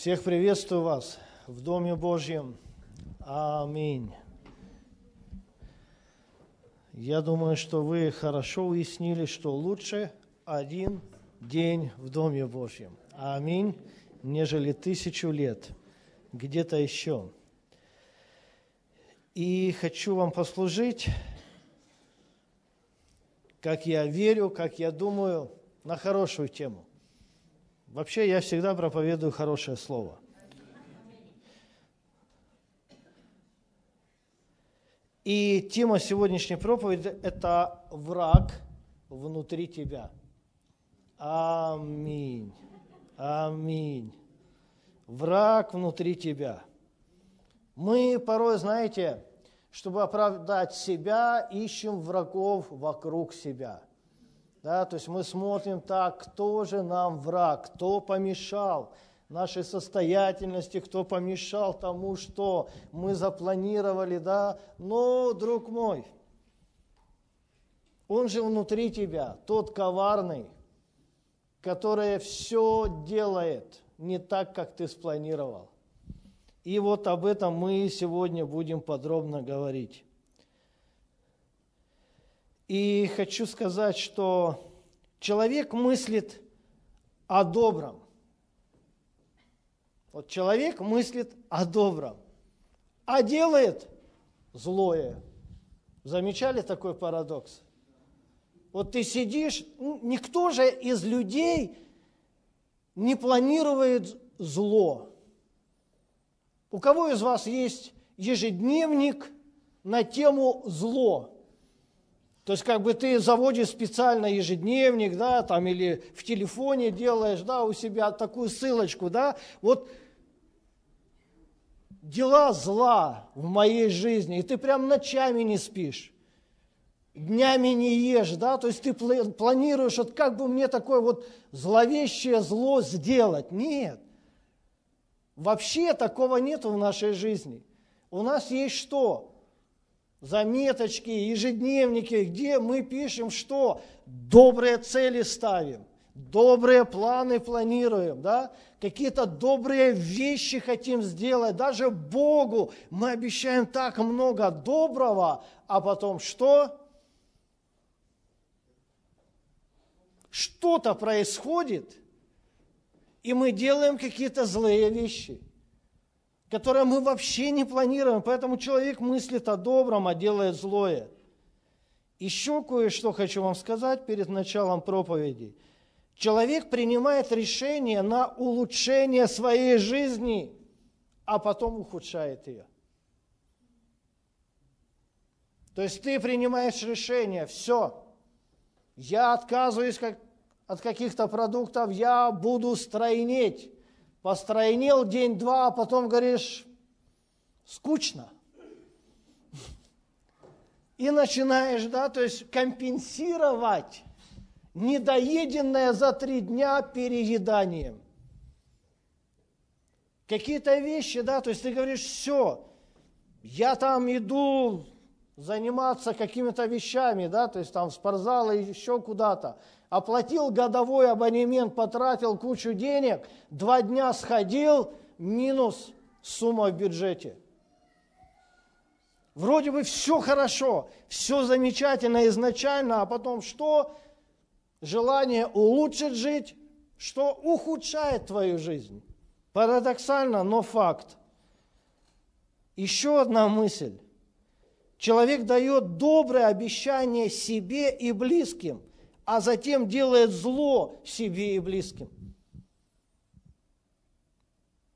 Всех приветствую вас в Доме Божьем. Аминь. Я думаю, что вы хорошо уяснили, что лучше один день в Доме Божьем. Аминь. Нежели тысячу лет где-то еще. И хочу вам послужить, как я верю, как я думаю, на хорошую тему. Вообще я всегда проповедую хорошее слово. И тема сегодняшней проповеди – это враг внутри тебя. Аминь. Аминь. Враг внутри тебя. Мы порой, знаете, чтобы оправдать себя, ищем врагов вокруг себя – да, то есть мы смотрим так, кто же нам враг, кто помешал нашей состоятельности, кто помешал тому, что мы запланировали, да. Но, друг мой, он же внутри тебя, тот коварный, который все делает не так, как ты спланировал. И вот об этом мы сегодня будем подробно говорить. И хочу сказать, что человек мыслит о добром. Вот человек мыслит о добром, а делает злое. Замечали такой парадокс? Вот ты сидишь, никто же из людей не планирует зло. У кого из вас есть ежедневник на тему зло? То есть как бы ты заводишь специально ежедневник, да, там или в телефоне делаешь, да, у себя такую ссылочку, да, вот дела зла в моей жизни, и ты прям ночами не спишь, днями не ешь, да, то есть ты планируешь, вот как бы мне такое вот зловещее зло сделать. Нет, вообще такого нет в нашей жизни. У нас есть что? Заметочки, ежедневники, где мы пишем, что добрые цели ставим, добрые планы планируем, да? какие-то добрые вещи хотим сделать, даже Богу мы обещаем так много доброго, а потом что? Что-то происходит, и мы делаем какие-то злые вещи – которое мы вообще не планируем. Поэтому человек мыслит о добром, а делает злое. Еще кое-что хочу вам сказать перед началом проповеди. Человек принимает решение на улучшение своей жизни, а потом ухудшает ее. То есть ты принимаешь решение, все, я отказываюсь как, от каких-то продуктов, я буду стройнеть постройнел день-два, а потом говоришь, скучно. И начинаешь, да, то есть компенсировать недоеденное за три дня перееданием. Какие-то вещи, да, то есть ты говоришь, все, я там иду заниматься какими-то вещами, да, то есть там в спортзал и еще куда-то оплатил годовой абонемент, потратил кучу денег, два дня сходил, минус сумма в бюджете. Вроде бы все хорошо, все замечательно изначально, а потом что? Желание улучшить жить, что ухудшает твою жизнь. Парадоксально, но факт. Еще одна мысль. Человек дает доброе обещание себе и близким – а затем делает зло себе и близким.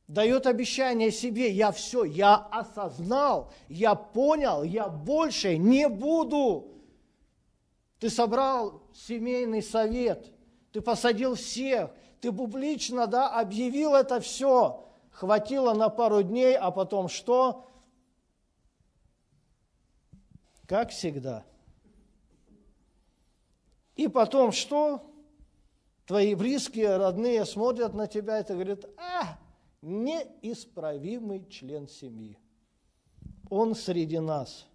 Дает обещание себе, я все, я осознал, я понял, я больше не буду. Ты собрал семейный совет, ты посадил всех, ты публично да, объявил это все. Хватило на пару дней, а потом что? Как всегда – и потом что? Твои близкие, родные смотрят на тебя и говорят, а, неисправимый член семьи. Он среди нас.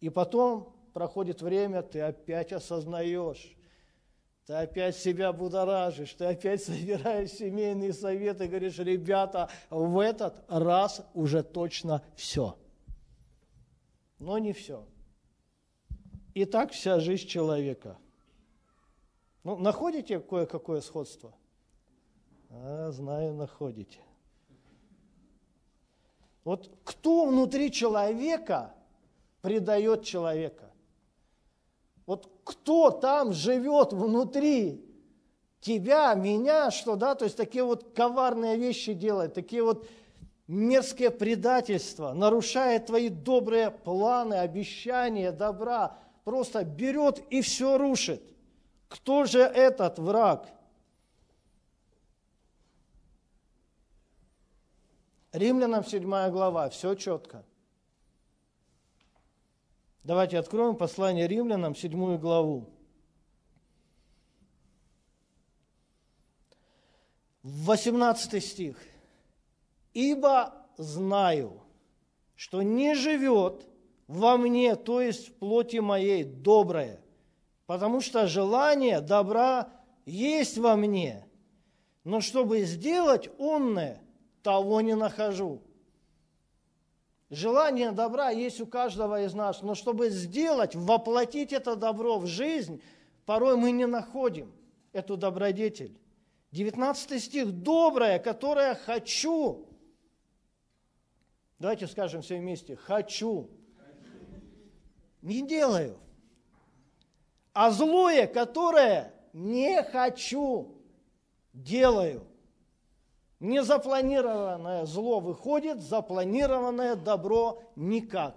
И потом проходит время, ты опять осознаешь, Ты опять себя будоражишь, ты опять собираешь семейные советы говоришь, ребята, в этот раз уже точно все. Но не все. И так вся жизнь человека. Ну, находите кое-какое сходство? А, знаю, находите. Вот кто внутри человека предает человека? Вот кто там живет внутри тебя, меня, что, да, то есть такие вот коварные вещи делает, такие вот мерзкие предательства, нарушает твои добрые планы, обещания, добра, просто берет и все рушит. Кто же этот враг? Римлянам 7 глава, все четко. Давайте откроем послание римлянам, седьмую главу. Восемнадцатый стих. «Ибо знаю, что не живет во мне, то есть в плоти моей, доброе, потому что желание добра есть во мне, но чтобы сделать умное, того не нахожу». Желание добра есть у каждого из нас, но чтобы сделать, воплотить это добро в жизнь, порой мы не находим эту добродетель. 19 стих. «Доброе, которое хочу». Давайте скажем все вместе. «Хочу». Не делаю. А злое, которое не хочу, делаю. Незапланированное зло выходит, запланированное добро никак.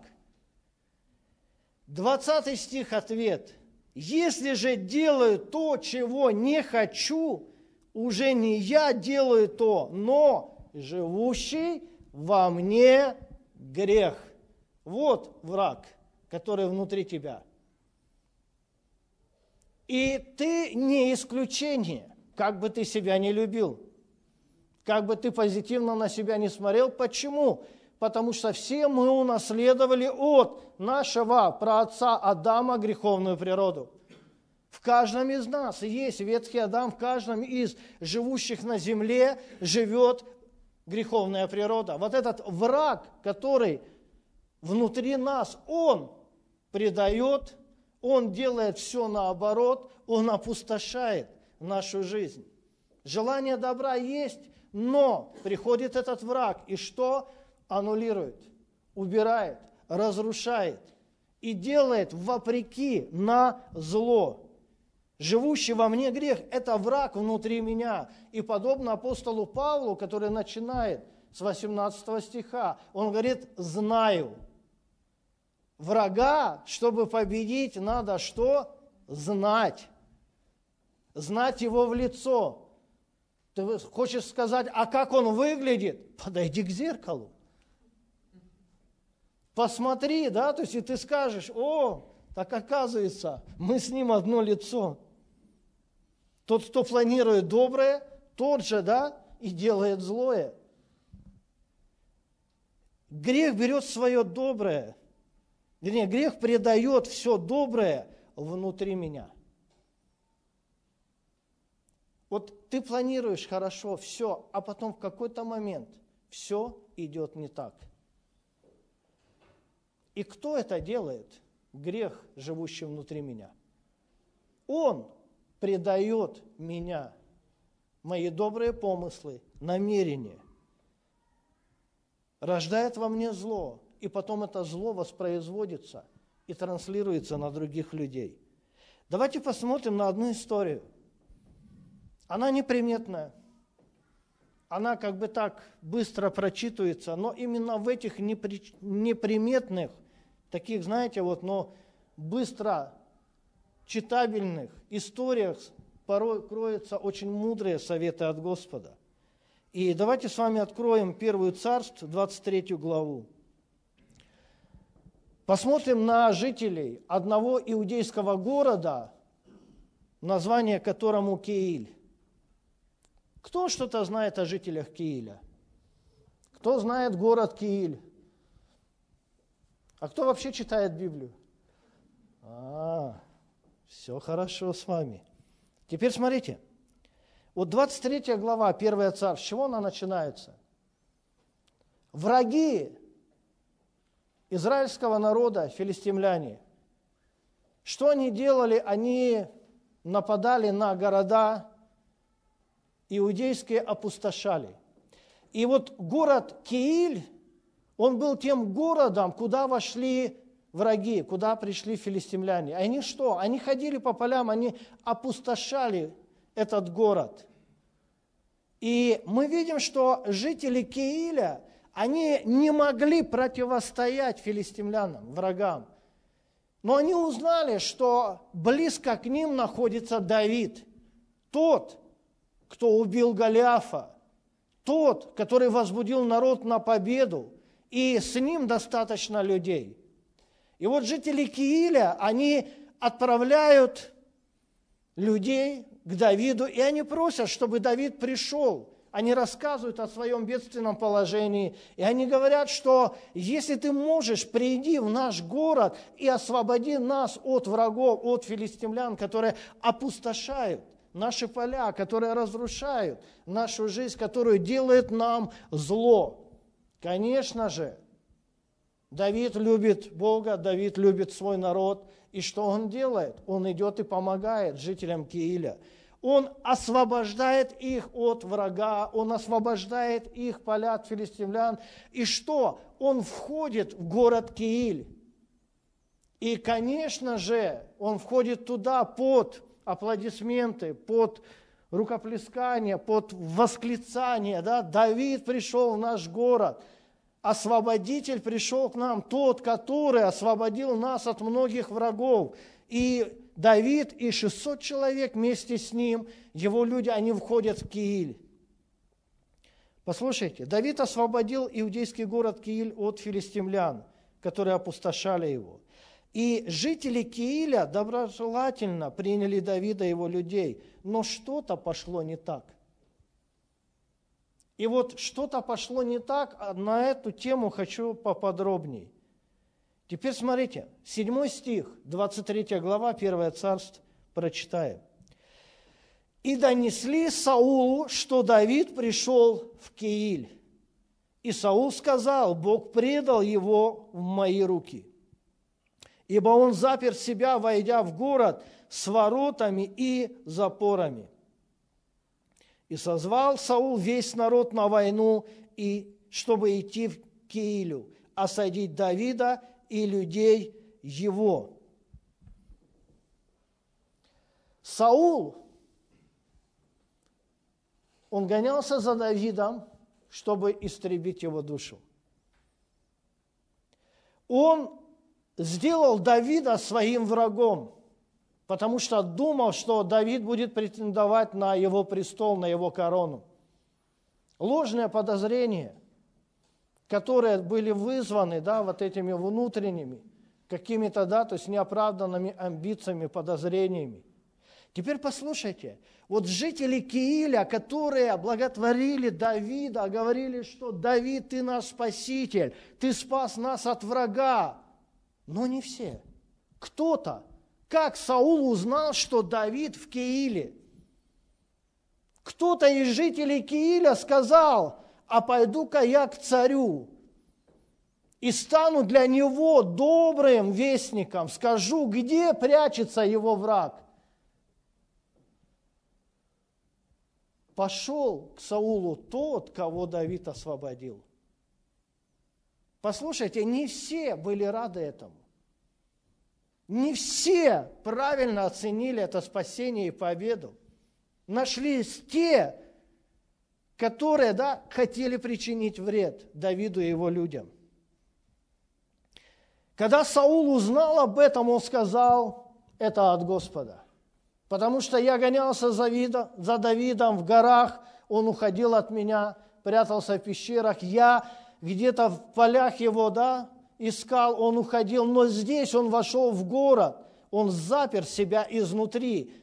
20 стих ответ. Если же делаю то, чего не хочу, уже не я делаю то, но живущий во мне грех. Вот враг, который внутри тебя. И ты не исключение, как бы ты себя не любил. Как бы ты позитивно на себя не смотрел. Почему? Потому что все мы унаследовали от нашего праотца Адама греховную природу. В каждом из нас есть ветхий Адам, в каждом из живущих на земле живет греховная природа. Вот этот враг, который внутри нас, он предает, он делает все наоборот, он опустошает нашу жизнь. Желание добра есть, но приходит этот враг и что? Аннулирует, убирает, разрушает и делает вопреки на зло. Живущий во мне грех – это враг внутри меня. И подобно апостолу Павлу, который начинает с 18 стиха, он говорит «знаю». Врага, чтобы победить, надо что? Знать. Знать его в лицо. Ты хочешь сказать, а как он выглядит? Подойди к зеркалу. Посмотри, да, то есть и ты скажешь, о, так оказывается, мы с ним одно лицо. Тот, кто планирует доброе, тот же, да, и делает злое. Грех берет свое доброе, вернее, грех предает все доброе внутри меня – вот ты планируешь хорошо все, а потом в какой-то момент все идет не так. И кто это делает? Грех, живущий внутри меня. Он предает меня, мои добрые помыслы, намерения, рождает во мне зло, и потом это зло воспроизводится и транслируется на других людей. Давайте посмотрим на одну историю – она неприметная. Она как бы так быстро прочитывается, но именно в этих непри... неприметных, таких, знаете, вот, но быстро читабельных историях порой кроются очень мудрые советы от Господа. И давайте с вами откроем Первую Царств, 23 главу. Посмотрим на жителей одного иудейского города, название которому Кииль. Кто что-то знает о жителях Кииля? Кто знает город Кииль? А кто вообще читает Библию? А, все хорошо с вами. Теперь смотрите. Вот 23 глава, 1 царь, с чего она начинается? Враги израильского народа, филистимляне, что они делали? Они нападали на города, иудейские опустошали. И вот город Кииль, он был тем городом, куда вошли враги, куда пришли филистимляне. Они что? Они ходили по полям, они опустошали этот город. И мы видим, что жители Кииля, они не могли противостоять филистимлянам, врагам. Но они узнали, что близко к ним находится Давид, тот, кто убил Голиафа, тот, который возбудил народ на победу, и с ним достаточно людей. И вот жители Кииля, они отправляют людей к Давиду, и они просят, чтобы Давид пришел. Они рассказывают о своем бедственном положении, и они говорят, что если ты можешь, приди в наш город и освободи нас от врагов, от филистимлян, которые опустошают наши поля, которые разрушают нашу жизнь, которую делает нам зло. Конечно же, Давид любит Бога, Давид любит свой народ. И что он делает? Он идет и помогает жителям Кииля. Он освобождает их от врага, он освобождает их поля от филистимлян. И что? Он входит в город Кииль. И, конечно же, он входит туда под аплодисменты, под рукоплескание, под восклицание. Да? Давид пришел в наш город – Освободитель пришел к нам, тот, который освободил нас от многих врагов. И Давид и 600 человек вместе с ним, его люди, они входят в Кииль. Послушайте, Давид освободил иудейский город Кииль от филистимлян, которые опустошали его. И жители Кииля доброжелательно приняли Давида и его людей, но что-то пошло не так – и вот что-то пошло не так, а на эту тему хочу поподробней. Теперь смотрите, 7 стих, 23 глава, 1 царство, прочитаем. «И донесли Саулу, что Давид пришел в Кииль. И Саул сказал, Бог предал его в мои руки, ибо он запер себя, войдя в город с воротами и запорами. И созвал Саул весь народ на войну, и, чтобы идти в Киилю, осадить Давида и людей его. Саул, он гонялся за Давидом, чтобы истребить его душу. Он сделал Давида своим врагом потому что думал, что Давид будет претендовать на его престол, на его корону. Ложные подозрения, которые были вызваны да, вот этими внутренними, какими-то, да, то есть неоправданными амбициями, подозрениями. Теперь послушайте, вот жители Кииля, которые благотворили Давида, говорили, что Давид, ты наш спаситель, ты спас нас от врага. Но не все. Кто-то как Саул узнал, что Давид в Кииле? Кто-то из жителей Кииля сказал, а пойду-ка я к царю и стану для него добрым вестником, скажу, где прячется его враг. Пошел к Саулу тот, кого Давид освободил. Послушайте, не все были рады этому. Не все правильно оценили это спасение и победу. Нашлись те, которые да, хотели причинить вред Давиду и его людям. Когда Саул узнал об этом, он сказал, это от Господа. Потому что я гонялся за, вида, за Давидом в горах, он уходил от меня, прятался в пещерах. Я где-то в полях его, да, искал, он уходил, но здесь он вошел в город, он запер себя изнутри.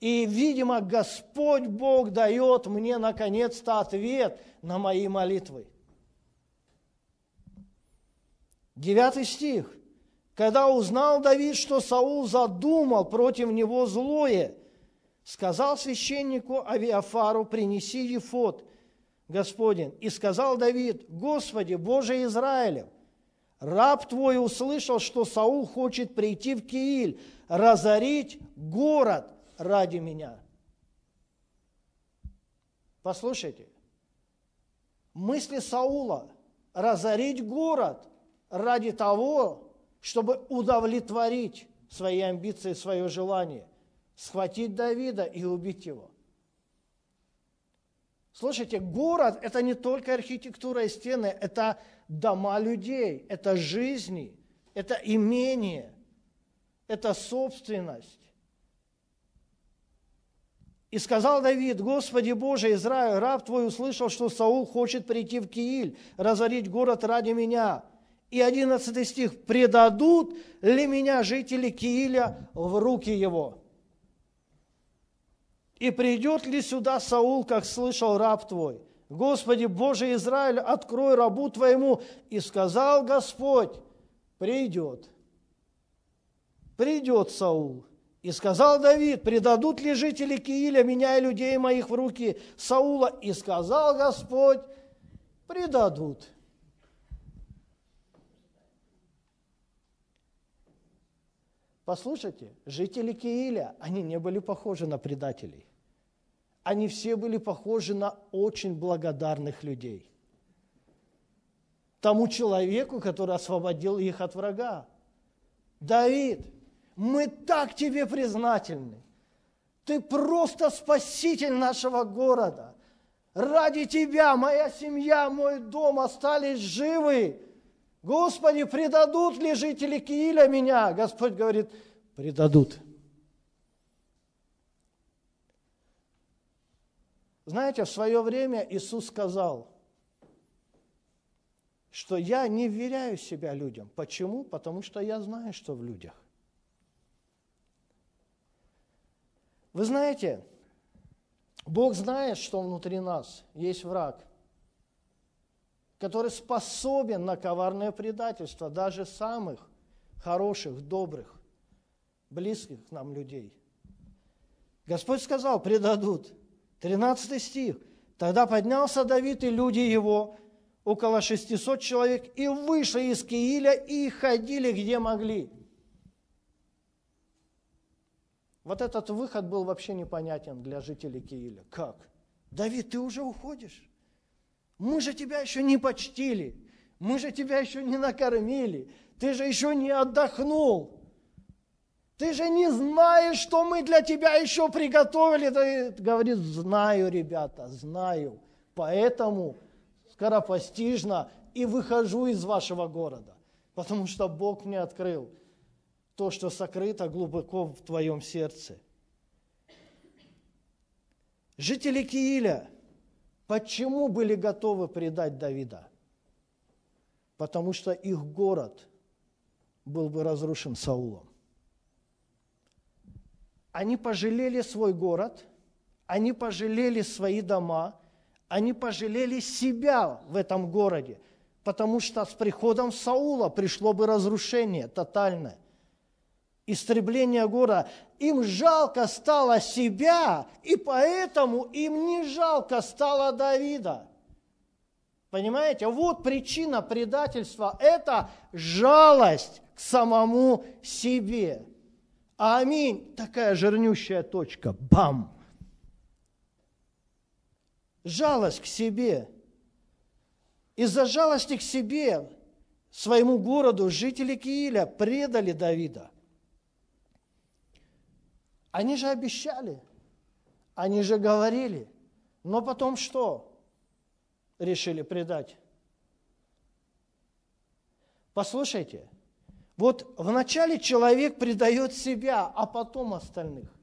И, видимо, Господь Бог дает мне наконец-то ответ на мои молитвы. Девятый стих. Когда узнал Давид, что Саул задумал против него злое, сказал священнику Авиафару, принеси ефот Господень. И сказал Давид, Господи, Боже Израилев, раб твой услышал, что Саул хочет прийти в Кииль, разорить город ради меня. Послушайте, мысли Саула разорить город ради того, чтобы удовлетворить свои амбиции, свое желание – схватить Давида и убить его. Слушайте, город – это не только архитектура и стены, это дома людей, это жизни, это имение, это собственность. И сказал Давид, Господи Боже, Израиль, раб Твой услышал, что Саул хочет прийти в Кииль, разорить город ради меня. И одиннадцатый стих, предадут ли меня жители Кииля в руки его? И придет ли сюда Саул, как слышал раб твой? Господи, Боже Израиль, открой рабу твоему. И сказал Господь, придет. Придет Саул. И сказал Давид, предадут ли жители Кииля меня и людей моих в руки Саула? И сказал Господь, предадут. Послушайте, жители Кииля, они не были похожи на предателей. Они все были похожи на очень благодарных людей. Тому человеку, который освободил их от врага. Давид, мы так тебе признательны. Ты просто спаситель нашего города. Ради тебя моя семья, мой дом остались живы. Господи, предадут ли жители Кииля меня? Господь говорит, предадут. Знаете, в свое время Иисус сказал, что я не вверяю себя людям. Почему? Потому что я знаю, что в людях. Вы знаете, Бог знает, что внутри нас есть враг – который способен на коварное предательство даже самых хороших, добрых, близких нам людей. Господь сказал, предадут. 13 стих. Тогда поднялся Давид и люди его, около 600 человек, и вышли из Кииля и ходили, где могли. Вот этот выход был вообще непонятен для жителей Кииля. Как? Давид, ты уже уходишь? Мы же тебя еще не почтили, мы же тебя еще не накормили, ты же еще не отдохнул. Ты же не знаешь, что мы для тебя еще приготовили. Ты говорит, знаю, ребята, знаю. Поэтому скоропостижно и выхожу из вашего города. Потому что Бог мне открыл то, что сокрыто глубоко в твоем сердце. Жители Кииля – Почему были готовы предать Давида? Потому что их город был бы разрушен Саулом. Они пожалели свой город, они пожалели свои дома, они пожалели себя в этом городе, потому что с приходом Саула пришло бы разрушение тотальное истребления города. Им жалко стало себя, и поэтому им не жалко стало Давида. Понимаете? Вот причина предательства – это жалость к самому себе. Аминь. Такая жирнющая точка. Бам! Жалость к себе. Из-за жалости к себе, своему городу, жители Кииля предали Давида – они же обещали, они же говорили, но потом что? Решили предать. Послушайте, вот вначале человек предает себя, а потом остальных.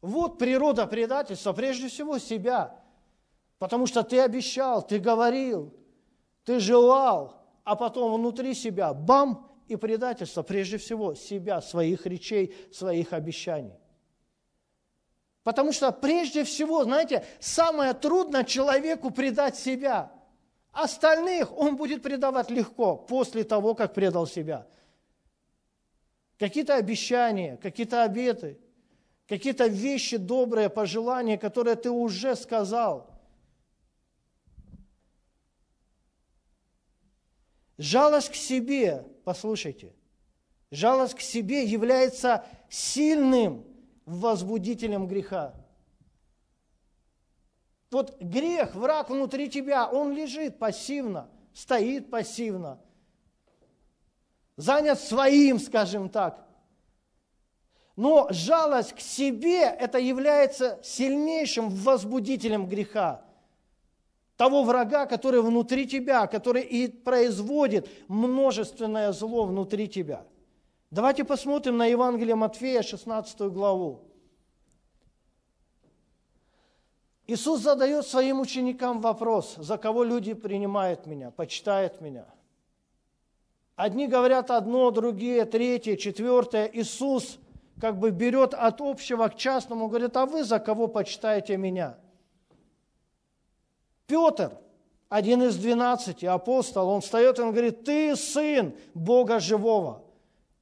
Вот природа предательства, прежде всего себя. Потому что ты обещал, ты говорил, ты желал, а потом внутри себя, бам, и предательство, прежде всего, себя, своих речей, своих обещаний. Потому что прежде всего, знаете, самое трудное человеку предать себя. Остальных он будет предавать легко после того, как предал себя. Какие-то обещания, какие-то обеты. какие-то вещи добрые, пожелания, которые ты уже сказал. Жалость к себе, послушайте, жалость к себе является сильным возбудителем греха. Вот грех, враг внутри тебя, он лежит пассивно, стоит пассивно, занят своим, скажем так. Но жалость к себе, это является сильнейшим возбудителем греха. Того врага, который внутри тебя, который и производит множественное зло внутри тебя. Давайте посмотрим на Евангелие Матфея, 16 главу. Иисус задает своим ученикам вопрос, за кого люди принимают меня, почитают меня. Одни говорят одно, другие, третье, четвертое. Иисус как бы берет от общего к частному, говорит, а вы за кого почитаете меня? Петр, один из двенадцати, апостол, он встает и он говорит, ты сын Бога живого.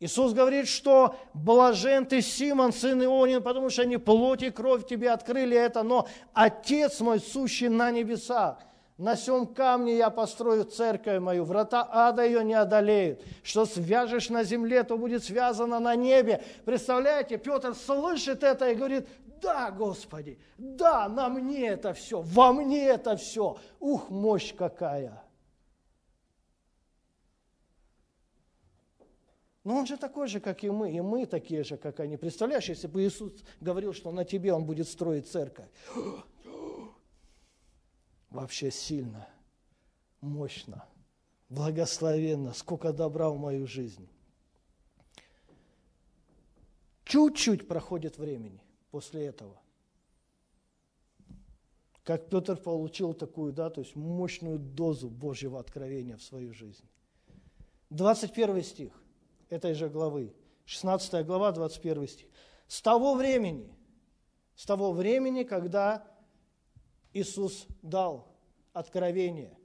Иисус говорит, что блажен ты, Симон, сын Ионин, потому что не плоть и кровь тебе открыли это, но Отец мой, сущий на небесах. На сем камне я построю церковь мою, врата ада ее не одолеют. Что свяжешь на земле, то будет связано на небе. Представляете, Петр слышит это и говорит, да, Господи, да, на мне это все, во мне это все. Ух, мощь какая! Но он же такой же, как и мы, и мы такие же, как они. Представляешь, если бы Иисус говорил, что на тебе он будет строить церковь вообще сильно, мощно, благословенно, сколько добра в мою жизнь. Чуть-чуть проходит времени после этого. Как Петр получил такую, да, то есть мощную дозу Божьего откровения в свою жизнь. 21 стих этой же главы, 16 глава, 21 стих. С того времени, с того времени, когда Иисус дал откровение.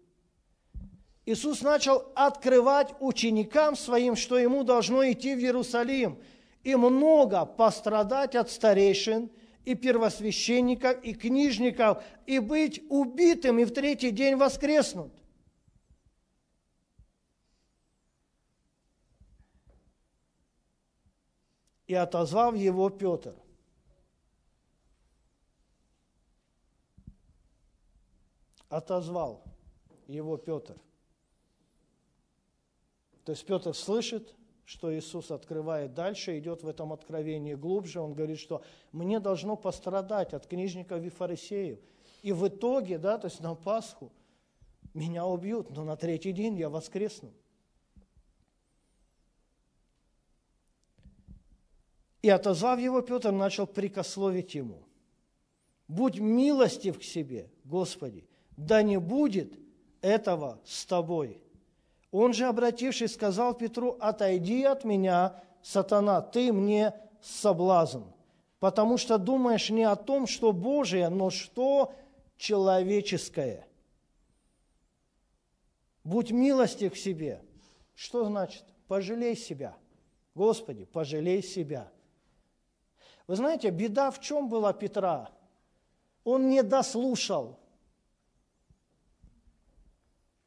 Иисус начал открывать ученикам своим, что ему должно идти в Иерусалим и много пострадать от старейшин и первосвященников и книжников и быть убитым и в третий день воскреснуть. И отозвав его Петр – отозвал его Петр. То есть Петр слышит, что Иисус открывает дальше, идет в этом откровении глубже. Он говорит, что мне должно пострадать от книжников и фарисеев. И в итоге, да, то есть на Пасху, меня убьют, но на третий день я воскресну. И отозвав его, Петр начал прикословить ему. «Будь милостив к себе, Господи, да не будет этого с тобой. Он же, обратившись, сказал Петру, отойди от меня, сатана, ты мне соблазн, потому что думаешь не о том, что Божие, но что человеческое. Будь милостив к себе. Что значит? Пожалей себя. Господи, пожалей себя. Вы знаете, беда в чем была Петра? Он не дослушал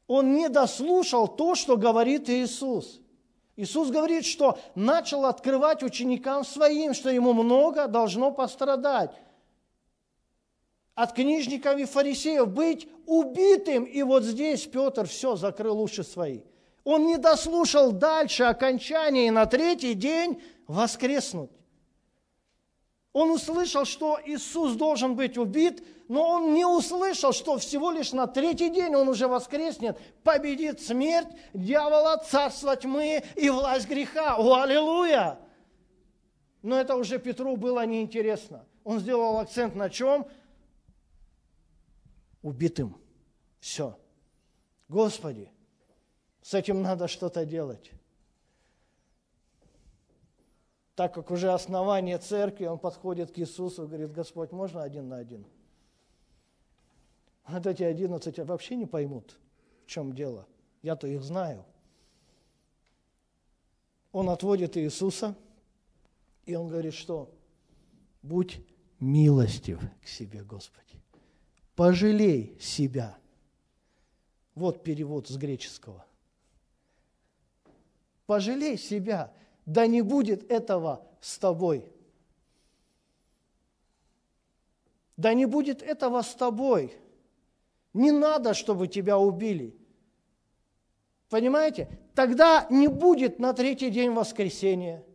он не дослушал то, что говорит Иисус. Иисус говорит, что начал открывать ученикам своим, что ему много должно пострадать. От книжников и фарисеев быть убитым. И вот здесь Петр все, закрыл уши свои. Он не дослушал дальше окончания и на третий день воскреснуть. Он услышал, что Иисус должен быть убит, но он не услышал, что всего лишь на третий день он уже воскреснет, победит смерть, дьявола, царство тьмы и власть греха. О, аллилуйя! Но это уже Петру было неинтересно. Он сделал акцент на чем? Убитым. Все. Господи, с этим надо что-то делать так как уже основание церкви, он подходит к Иисусу и говорит, Господь, можно один на один? Вот эти одиннадцать вообще не поймут, в чем дело. Я-то их знаю. Он отводит Иисуса, и он говорит, что Будь милостив к себе, Господи. Пожалей себя. Вот перевод с греческого. Пожалей себя, да не будет этого с тобой. Да не будет этого с тобой. Не надо, чтобы тебя убили. Понимаете? Тогда не будет на третий день воскресения.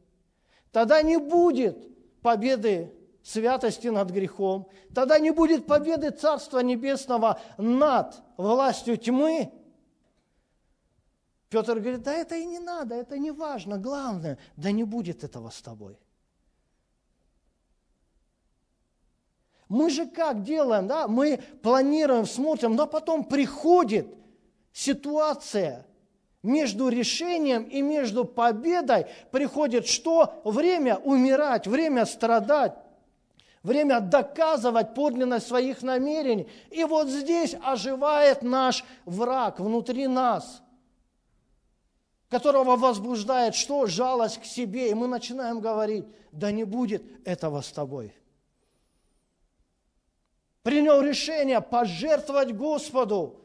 Тогда не будет победы святости над грехом. Тогда не будет победы Царства Небесного над властью тьмы. Петр говорит, да это и не надо, это не важно, главное, да не будет этого с тобой. Мы же как делаем, да? Мы планируем, смотрим, но потом приходит ситуация между решением и между победой приходит что? Время умирать, время страдать время доказывать подлинность своих намерений. И вот здесь оживает наш враг внутри нас, которого возбуждает что? Жалость к себе. И мы начинаем говорить, да не будет этого с тобой. Принял решение пожертвовать Господу.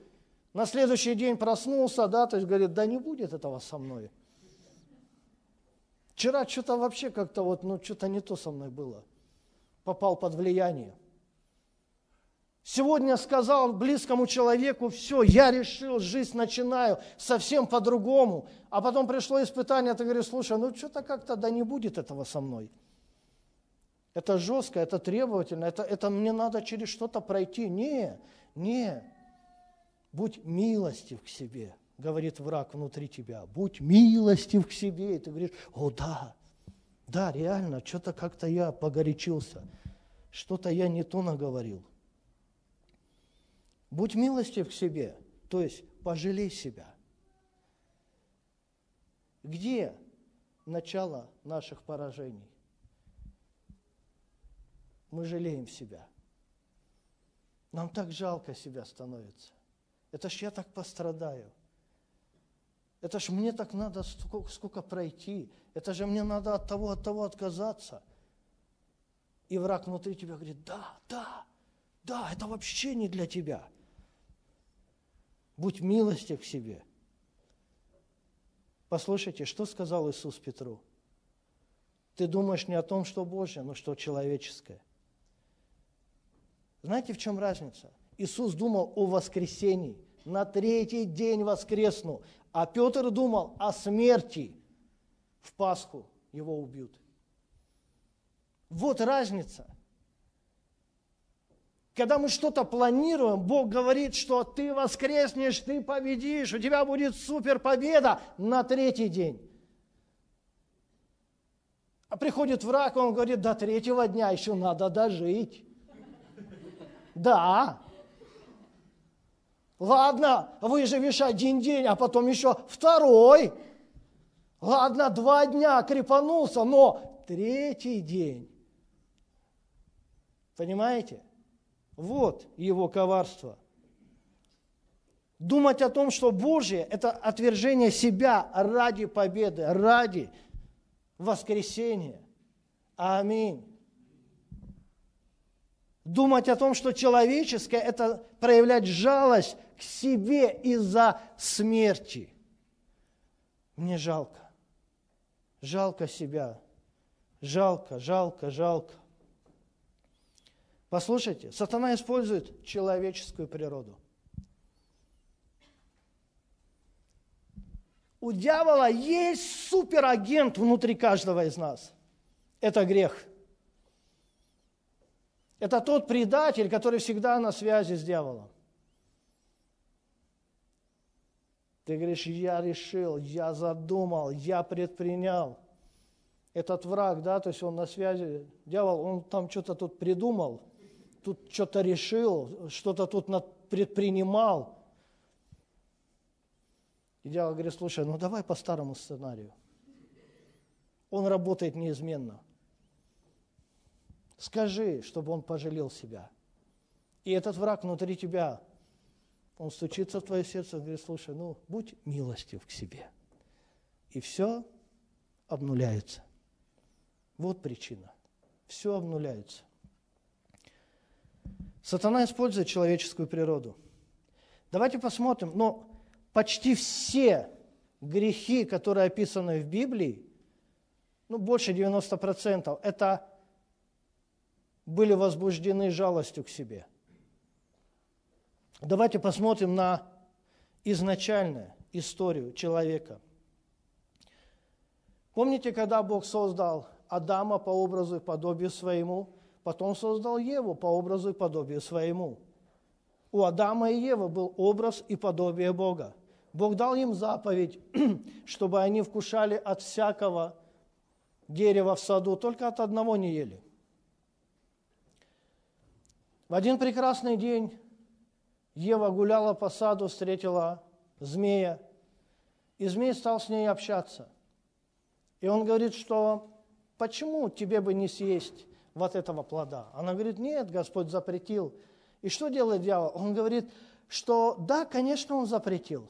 На следующий день проснулся, да, то есть говорит, да не будет этого со мной. Вчера что-то вообще как-то вот, ну, что-то не то со мной было – попал под влияние. Сегодня сказал близкому человеку, все, я решил, жизнь начинаю совсем по-другому. А потом пришло испытание, ты говоришь, слушай, ну что-то как-то, да не будет этого со мной. Это жестко, это требовательно, это, это мне надо через что-то пройти. Не, не. Будь милостив к себе, говорит враг внутри тебя. Будь милостив к себе. И ты говоришь, о да, да, реально, что-то как-то я погорячился, что-то я не то наговорил. Будь милостив к себе, то есть пожалей себя. Где начало наших поражений? Мы жалеем себя. Нам так жалко себя становится. Это ж я так пострадаю – это же мне так надо сколько, сколько пройти. Это же мне надо от того, от того отказаться. И враг внутри тебя говорит, да, да, да, это вообще не для тебя. Будь милостив к себе. Послушайте, что сказал Иисус Петру? Ты думаешь не о том, что Божье, но что человеческое. Знаете, в чем разница? Иисус думал о воскресении. На третий день воскресну. А Петр думал о смерти. В Пасху его убьют. Вот разница. Когда мы что-то планируем, Бог говорит, что ты воскреснешь, ты победишь, у тебя будет супер победа на третий день. А приходит враг, он говорит, до третьего дня еще надо дожить. Да, Ладно, выживешь один день, а потом еще второй. Ладно, два дня крепанулся, но третий день. Понимаете? Вот его коварство. Думать о том, что Божье – это отвержение себя ради победы, ради воскресения. Аминь. Думать о том, что человеческое – это проявлять жалость к себе из-за смерти. Мне жалко. Жалко себя. Жалко, жалко, жалко. Послушайте, сатана использует человеческую природу. У дьявола есть суперагент внутри каждого из нас. Это грех. Это тот предатель, который всегда на связи с дьяволом. Ты говоришь, я решил, я задумал, я предпринял. Этот враг, да, то есть он на связи, дьявол, он там что-то тут придумал, тут что-то решил, что-то тут предпринимал. И дьявол говорит, слушай, ну давай по старому сценарию. Он работает неизменно. Скажи, чтобы он пожалел себя. И этот враг внутри тебя он стучится в твое сердце и говорит, слушай, ну, будь милостив к себе. И все обнуляется. Вот причина. Все обнуляется. Сатана использует человеческую природу. Давайте посмотрим, но почти все грехи, которые описаны в Библии, ну, больше 90%, это были возбуждены жалостью к себе. Давайте посмотрим на изначальную историю человека. Помните, когда Бог создал Адама по образу и подобию своему, потом создал Еву по образу и подобию своему. У Адама и Евы был образ и подобие Бога. Бог дал им заповедь, чтобы они вкушали от всякого дерева в саду, только от одного не ели. В один прекрасный день Ева гуляла по саду, встретила змея, и змей стал с ней общаться. И он говорит, что почему тебе бы не съесть вот этого плода? Она говорит, нет, Господь запретил. И что делает дьявол? Он говорит, что да, конечно, он запретил.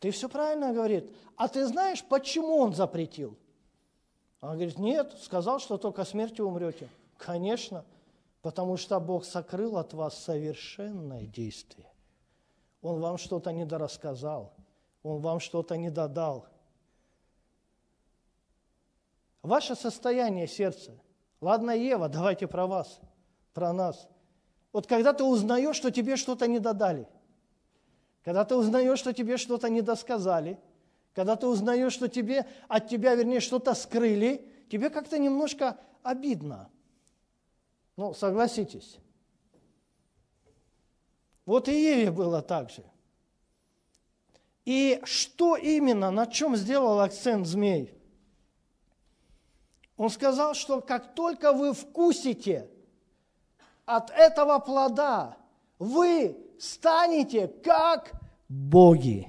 Ты все правильно говорит. А ты знаешь, почему он запретил? Она говорит, нет, сказал, что только смертью умрете. Конечно, потому что Бог сокрыл от вас совершенное действие. Он вам что-то недорассказал, Он вам что-то не додал. Ваше состояние сердца. Ладно, Ева, давайте про вас, про нас. Вот когда ты узнаешь, что тебе что-то не додали, когда ты узнаешь, что тебе что-то не досказали, когда ты узнаешь, что тебе, от тебя, вернее, что-то скрыли, тебе как-то немножко обидно. Ну, согласитесь. Вот и Еве было так же. И что именно, на чем сделал акцент змей? Он сказал, что как только вы вкусите от этого плода, вы станете как боги.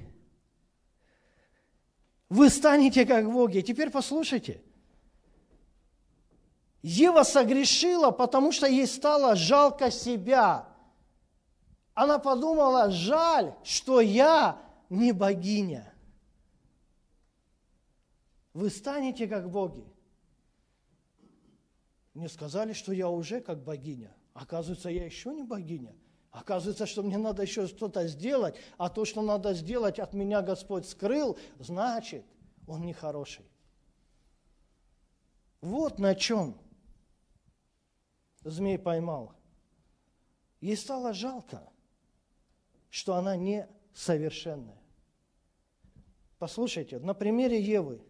Вы станете как боги. Теперь послушайте. Ева согрешила, потому что ей стало жалко себя. Она подумала, жаль, что я не богиня. Вы станете как боги. Мне сказали, что я уже как богиня. Оказывается, я еще не богиня. Оказывается, что мне надо еще что-то сделать, а то, что надо сделать, от меня Господь скрыл, значит, Он нехороший. Вот на чем змей поймал. Ей стало жалко, что она несовершенная. Послушайте, на примере Евы.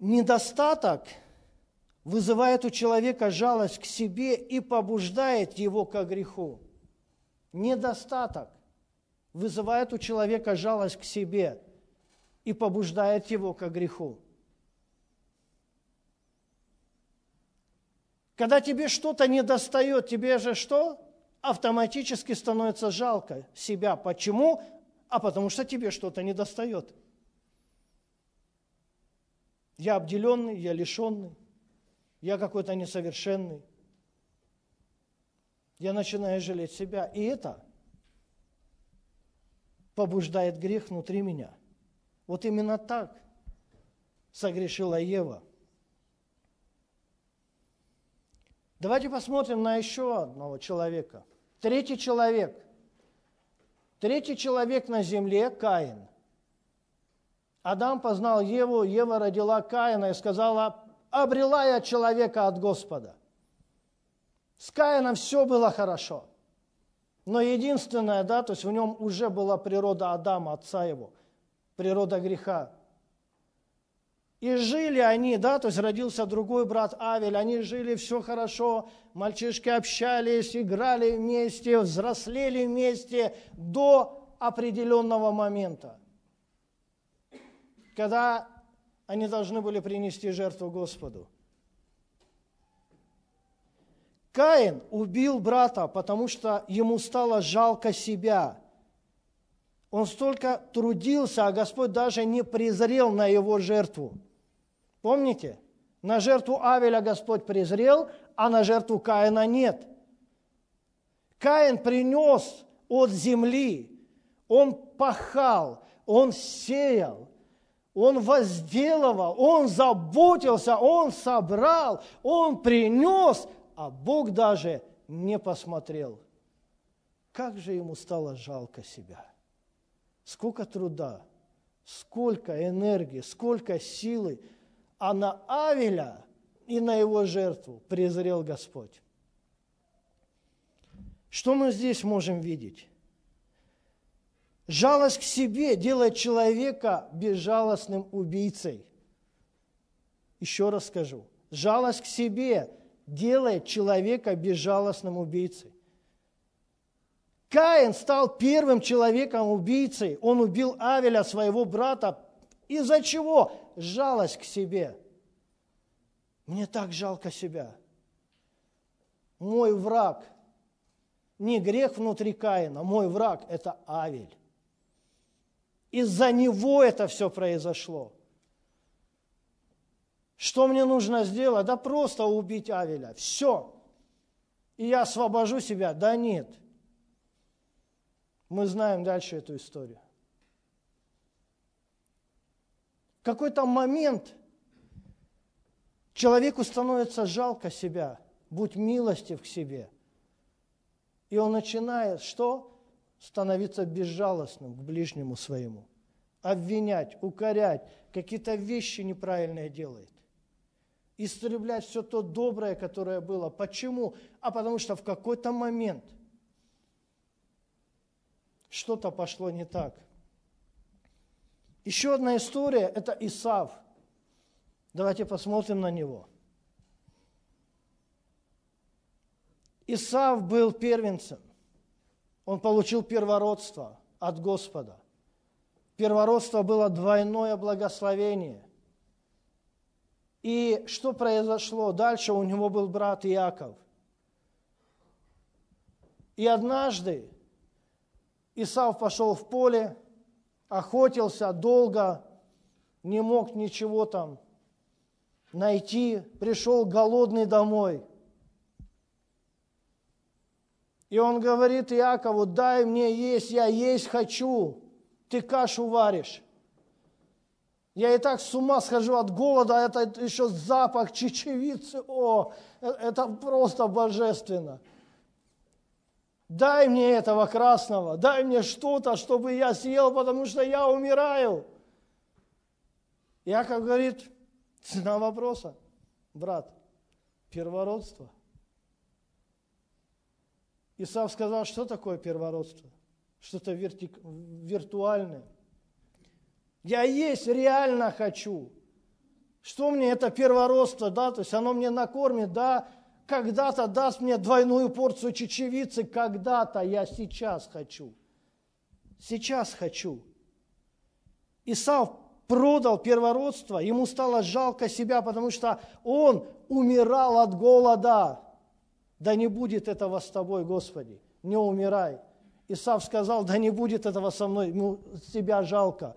Недостаток – вызывает у человека жалость к себе и побуждает его к греху. Недостаток вызывает у человека жалость к себе и побуждает его к греху. Когда тебе что-то не достает, тебе же что? Автоматически становится жалко себя. Почему? А потому что тебе что-то не достает. Я обделенный, я лишенный я какой-то несовершенный. Я начинаю жалеть себя. И это побуждает грех внутри меня. Вот именно так согрешила Ева. Давайте посмотрим на еще одного человека. Третий человек. Третий человек на земле – Каин. Адам познал Еву, Ева родила Каина и сказала, обрела я человека от Господа. С Каином все было хорошо. Но единственное, да, то есть в нем уже была природа Адама, отца его, природа греха. И жили они, да, то есть родился другой брат Авель, они жили все хорошо, мальчишки общались, играли вместе, взрослели вместе до определенного момента. Когда они должны были принести жертву Господу. Каин убил брата, потому что ему стало жалко себя. Он столько трудился, а Господь даже не презрел на его жертву. Помните? На жертву Авеля Господь презрел, а на жертву Каина нет. Каин принес от земли, он пахал, он сеял, Он возделывал, он заботился, он собрал, он принес, а Бог даже не посмотрел. Как же ему стало жалко себя. Сколько труда, сколько энергии, сколько силы, а на Авеля и на его жертву презрел Господь. Что мы здесь можем видеть? Жалость к себе делает человека безжалостным убийцей. Еще раз скажу. Жалость к себе делает человека безжалостным убийцей. Каин стал первым человеком-убийцей. Он убил Авеля, своего брата. Из-за чего? Жалость к себе. Мне так жалко себя. Мой враг. Не грех внутри Каина, мой враг – это Авель. Из-за него это все произошло. Что мне нужно сделать? Да просто убить Авеля. Все. И я освобожу себя. Да нет. Мы знаем дальше эту историю. Какой-то момент человеку становится жалко себя, будь милостив к себе. И он начинает что? становиться безжалостным к ближнему своему, обвинять, укорять, какие-то вещи неправильные делает, истреблять все то доброе, которое было. Почему? А потому что в какой-то момент что-то пошло не так. Еще одна история – это Исав. Давайте посмотрим на него. Исав был первенцем. Он получил первородство от Господа. Первородство было двойное благословение. И что произошло? Дальше у него был брат Иаков. И однажды Исав пошел в поле, охотился долго, не мог ничего там найти, пришел голодный домой – и он говорит Иакову, дай мне есть, я есть хочу, ты кашу варишь. Я и так с ума схожу от голода, а это еще запах чечевицы, о, э, это просто божественно. Дай мне этого красного, дай мне что-то, чтобы я съел, потому что я умираю. Яков говорит, цена вопроса, брат, первородство – Исав сказал, что такое первородство? Что-то вертик... виртуальное. Я есть реально хочу. Что мне это первородство, да, то есть оно мне накормит, да, когда-то даст мне двойную порцию чечевицы, когда-то я сейчас хочу. Сейчас хочу. Исав продал первородство, ему стало жалко себя, потому что он умирал от голода. Да не будет этого с тобой, Господи, не умирай. Исав сказал, да не будет этого со мной, ему себя жалко.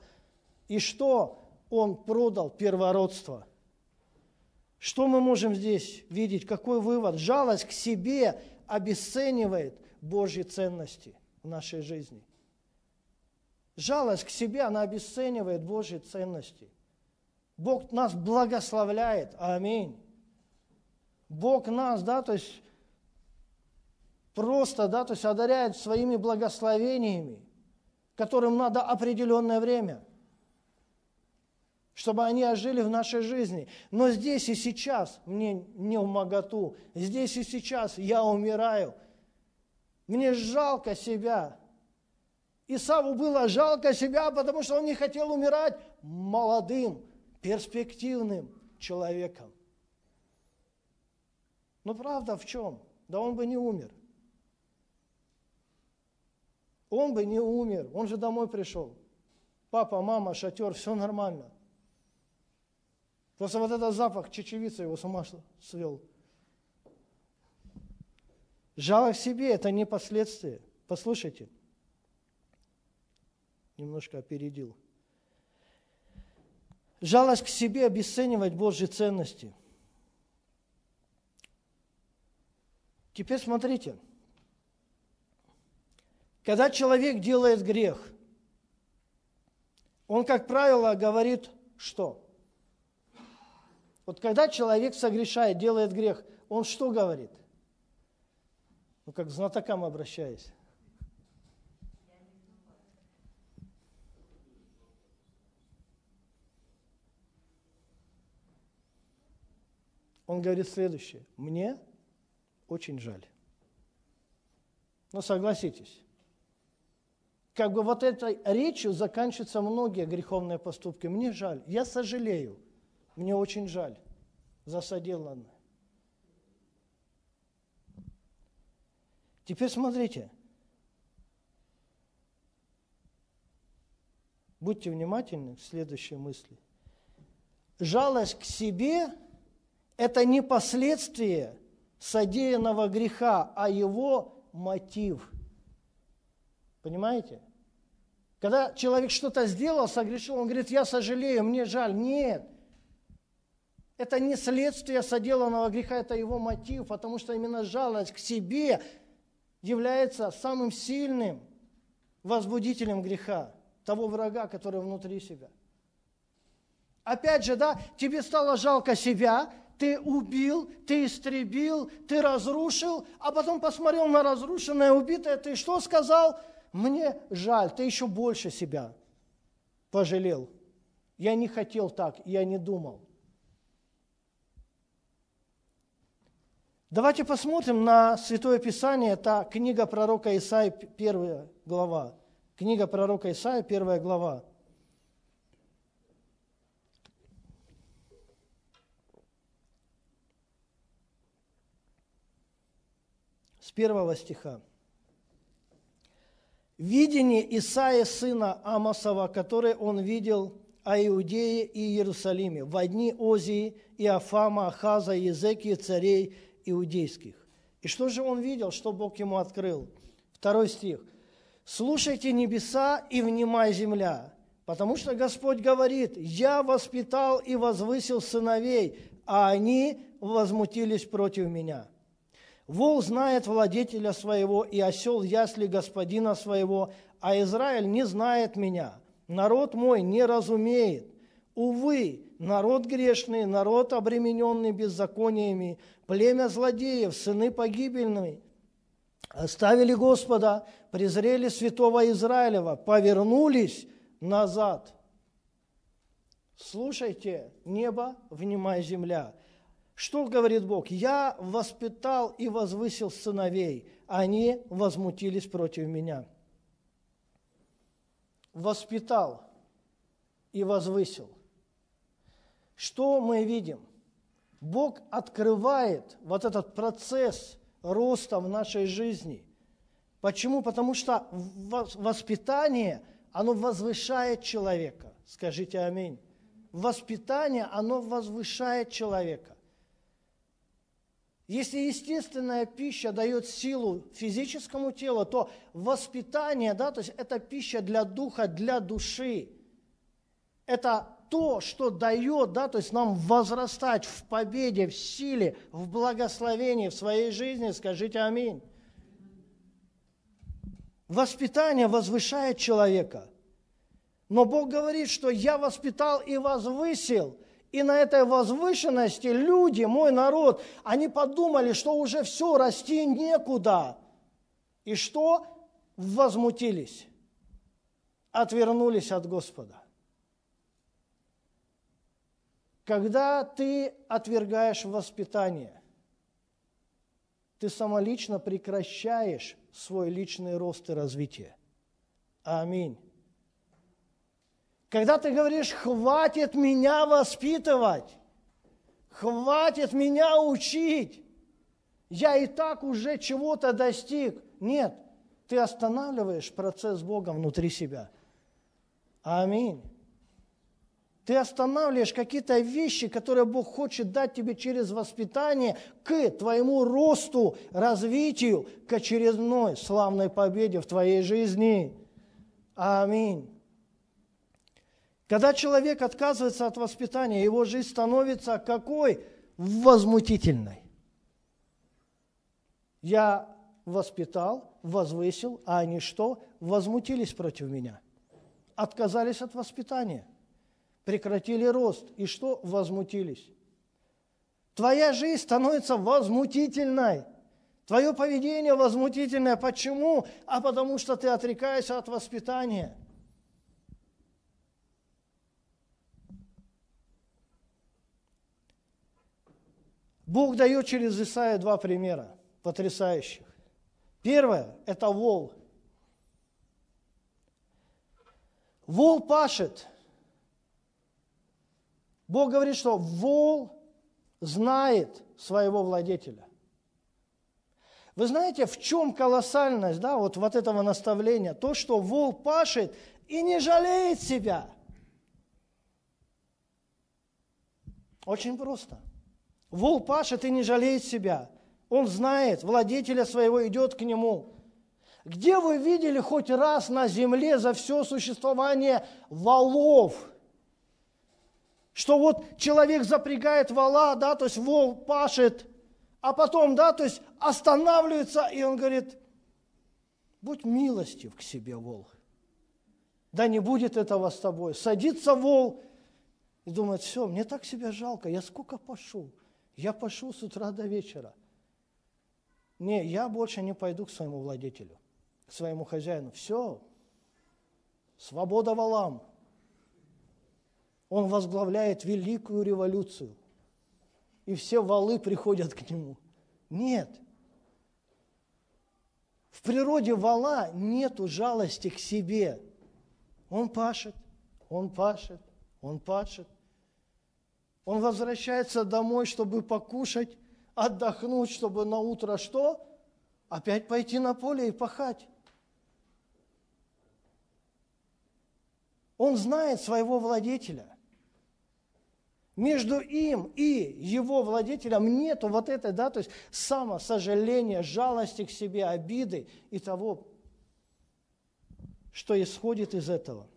И что? Он продал первородство. Что мы можем здесь видеть? Какой вывод? Жалость к себе обесценивает Божьи ценности в нашей жизни. Жалость к себе, она обесценивает Божьи ценности. Бог нас благословляет. Аминь. Бог нас, да, то есть просто, да, то есть одаряет своими благословениями, которым надо определенное время, чтобы они ожили в нашей жизни. Но здесь и сейчас мне не в моготу, здесь и сейчас я умираю. Мне жалко себя. Исаву было жалко себя, потому что он не хотел умирать молодым, перспективным человеком. Но правда в чем? Да он бы не умер – он бы не умер, он же домой пришел. Папа, мама, шатер, все нормально. Просто вот этот запах чечевицы его с ума свел. Жалость к себе – это не последствия. Послушайте. Немножко опередил. Жалость к себе – обесценивать Божьи ценности. Теперь смотрите – когда человек делает грех, он, как правило, говорит что? Вот когда человек согрешает, делает грех, он что говорит? Ну, как к знатокам обращаясь. Он говорит следующее. Мне очень жаль. Но согласитесь, как бы вот этой речью заканчиваются многие греховные поступки. Мне жаль, я сожалею, мне очень жаль за соделанное. Теперь смотрите. Будьте внимательны к следующей мысли. Жалость к себе – это не последствие содеянного греха, а его мотив. Понимаете? Когда человек что-то сделал, согрешил, он говорит, я сожалею, мне жаль. Нет. Это не следствие соделанного греха, это его мотив, потому что именно жалость к себе является самым сильным возбудителем греха, того врага, который внутри себя. Опять же, да, тебе стало жалко себя, ты убил, ты истребил, ты разрушил, а потом посмотрел на разрушенное, убитое, ты что сказал? Мне жаль, ты еще больше себя пожалел. Я не хотел так, я не думал. Давайте посмотрим на Святое Писание. Это книга пророка Исаия, первая глава. Книга пророка Исаия, первая глава. С первого стиха. Видение Исаия сына Амосова, которое он видел о Иудее и Иерусалиме в дни Озии, Иофама, Ахаза, Езекии, царей иудейских. И что же он видел, что Бог ему открыл? Второй стих. «Слушайте небеса и внимай земля, потому что Господь говорит, «Я воспитал и возвысил сыновей, а они возмутились против меня». Вол знает владетеля своего, и осел ясли господина своего, а Израиль не знает меня. Народ мой не разумеет. Увы, народ грешный, народ обремененный беззакониями, племя злодеев, сыны погибельные, оставили Господа, презрели святого Израилева, повернулись назад. Слушайте, небо, внимай, земля. Что говорит Бог? «Я воспитал и возвысил сыновей, они возмутились против меня». Воспитал и возвысил. Что мы видим? Бог открывает вот этот процесс роста в нашей жизни. Почему? Потому что воспитание, оно возвышает человека. Скажите аминь. Воспитание, оно возвышает человека. Если естественная пища дает силу физическому телу, то воспитание, да, то есть это пища для духа, для души. Это то, что дает, да, то есть нам возрастать в победе, в силе, в благословении в своей жизни, скажите аминь. Воспитание возвышает человека. Но Бог говорит, что я воспитал и возвысил – и на этой возвышенности люди, мой народ, они подумали, что уже все, расти некуда. И что? Возмутились, отвернулись от Господа. Когда ты отвергаешь воспитание, ты самолично прекращаешь свой личный рост и развитие. Аминь. Когда ты говоришь, хватит меня воспитывать, хватит меня учить, я и так уже чего-то достиг. Нет, ты останавливаешь процесс Бога внутри себя. Аминь. Ты останавливаешь какие-то вещи, которые Бог хочет дать тебе через воспитание к твоему росту, развитию, к очередной славной победе в твоей жизни. Аминь. Когда человек отказывается от воспитания, его жизнь становится какой? Возмутительной. Я воспитал, возвысил, а они что? Возмутились против меня. Отказались от воспитания. Прекратили рост. И что? Возмутились. Твоя жизнь становится возмутительной. Твое поведение возмутительное. Почему? А потому что ты отрекаешься от воспитания. Бог дает через Исаия два примера потрясающих. Первое – это вол. Вол пашет. Бог говорит, что вол знает своего владетеля. Вы знаете, в чем колоссальность да, вот, вот этого наставления? То, что вол пашет и не жалеет себя. Очень просто. Вол пашет и не жалеет себя. Он знает, владетеля своего идет к нему. Где вы видели хоть раз на земле за все существование волов? Что вот человек запрягает вола, да, то есть вол пашет, а потом, да, то есть останавливается, и он говорит, будь милостив к себе, вол. Да не будет этого с тобой. Садится вол и думает, все, мне так себя жалко, я сколько пошел. Я пошел с утра до вечера. Не, я больше не пойду к своему владетелю, к своему хозяину. Все, свобода валам. Он возглавляет великую революцию. И все валы приходят к нему. Нет. В природе вала нету жалости к себе. Он пашет, он пашет, он пашет. Он возвращается домой, чтобы покушать, отдохнуть, чтобы на утро что? Опять пойти на поле и пахать. Он знает своего владетеля. Между им и его владетелем нету вот этой, да, то есть самосожаления, жалости к себе, обиды и того, что исходит из этого.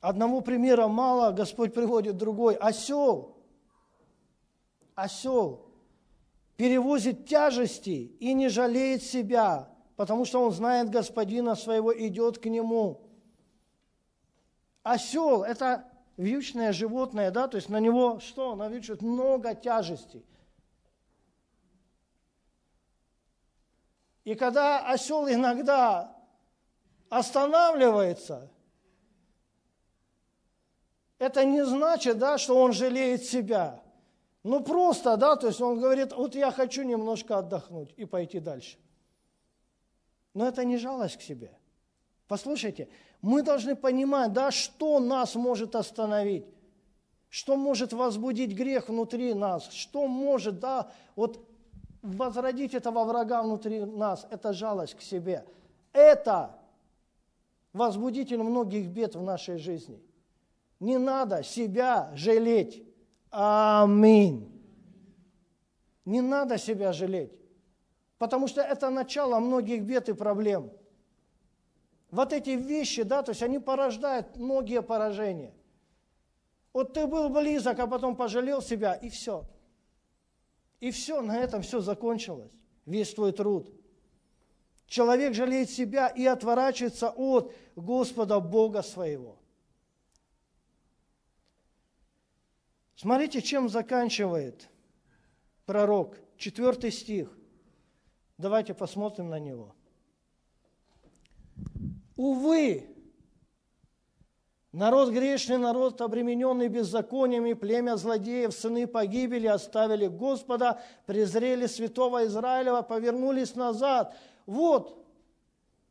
Одному примера мало, Господь приводит другой. Осел, осел перевозит тяжести и не жалеет себя, потому что он знает господина своего, идет к нему. Осел – это вьючное животное, да, то есть на него что? Навьючивают много тяжестей. И когда осел иногда останавливается, это не значит, да, что он жалеет себя. Ну просто, да, то есть он говорит, вот я хочу немножко отдохнуть и пойти дальше. Но это не жалость к себе. Послушайте, мы должны понимать, да, что нас может остановить, что может возбудить грех внутри нас, что может, да, вот возродить этого врага внутри нас, это жалость к себе. Это возбудитель многих бед в нашей жизни – не надо себя жалеть. Аминь. Не надо себя жалеть. Потому что это начало многих бед и проблем. Вот эти вещи, да, то есть они порождают многие поражения. Вот ты был близок, а потом пожалел себя, и все. И все, на этом все закончилось. Весь твой труд. Человек жалеет себя и отворачивается от Господа Бога своего. Смотрите, чем заканчивает пророк. Четвертый стих. Давайте посмотрим на него. Увы, народ грешный, народ обремененный беззакониями, племя злодеев, сыны погибели, оставили Господа, презрели святого Израилева, повернулись назад. Вот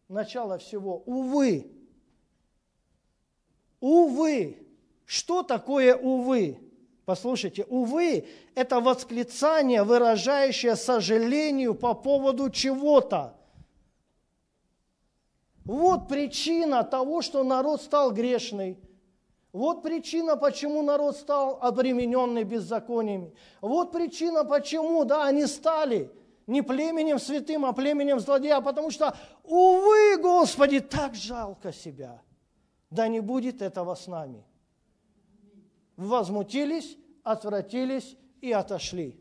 начало всего. Увы. Увы. Что такое увы? Послушайте, увы, это восклицание, выражающее сожалению по поводу чего-то. Вот причина того, что народ стал грешный. Вот причина, почему народ стал обремененный беззакониями. Вот причина, почему, да, они стали не племенем святым, а племенем злодея, потому что, увы, Господи, так жалко себя. Да не будет этого с нами возмутились, отвратились и отошли.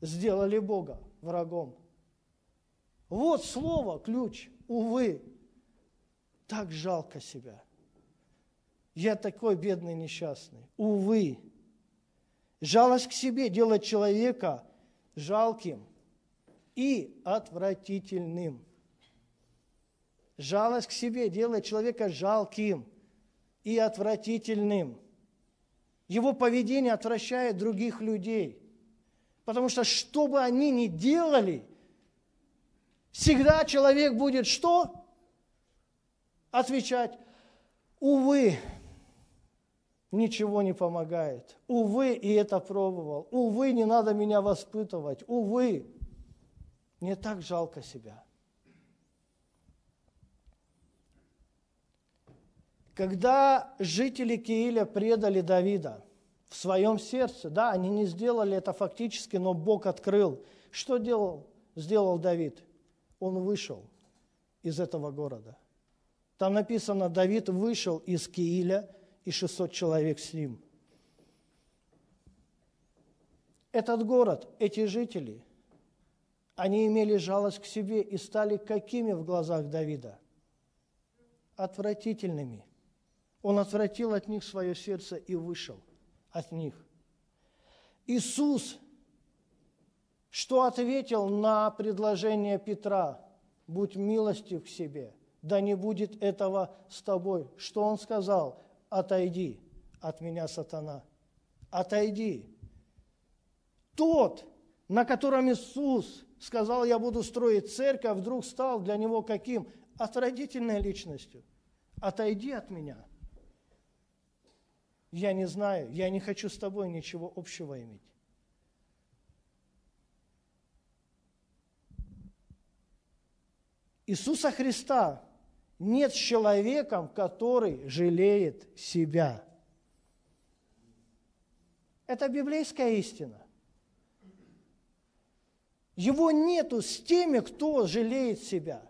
Сделали Бога врагом. Вот слово, ключ, увы. так жалко себя. Я такой бедный, несчастный. Увы, жалость к себе делает человека жалким и отвратительным. Жалость к себе делает человека жалким и отвратительным. Его поведение отвращает других людей. Потому что что бы они ни делали, всегда человек будет что? Отвечать, увы, ничего не помогает. Увы, и это пробовал. Увы, не надо меня воспитывать. Увы, мне так жалко себя. Когда жители Кииля предали Давида в своем сердце, да, они не сделали это фактически, но Бог открыл. Что делал, сделал Давид? Он вышел из этого города. Там написано, Давид вышел из Кииля, и 600 человек с ним. Этот город, эти жители, они имели жалость к себе и стали какими в глазах Давида? Отвратительными – он отвратил от них свое сердце и вышел от них. Иисус, что ответил на предложение Петра? Будь милостив к себе, да не будет этого с тобой. Что он сказал? Отойди от меня, сатана. Отойди. Тот, на котором Иисус сказал, я буду строить церковь, вдруг стал для него каким? Отвратительной личностью. Отойди от меня – я не знаю, я не хочу с тобой ничего общего иметь. Иисуса Христа нет человеком, который жалеет себя. Это библейская истина. Его нету с теми, кто жалеет себя.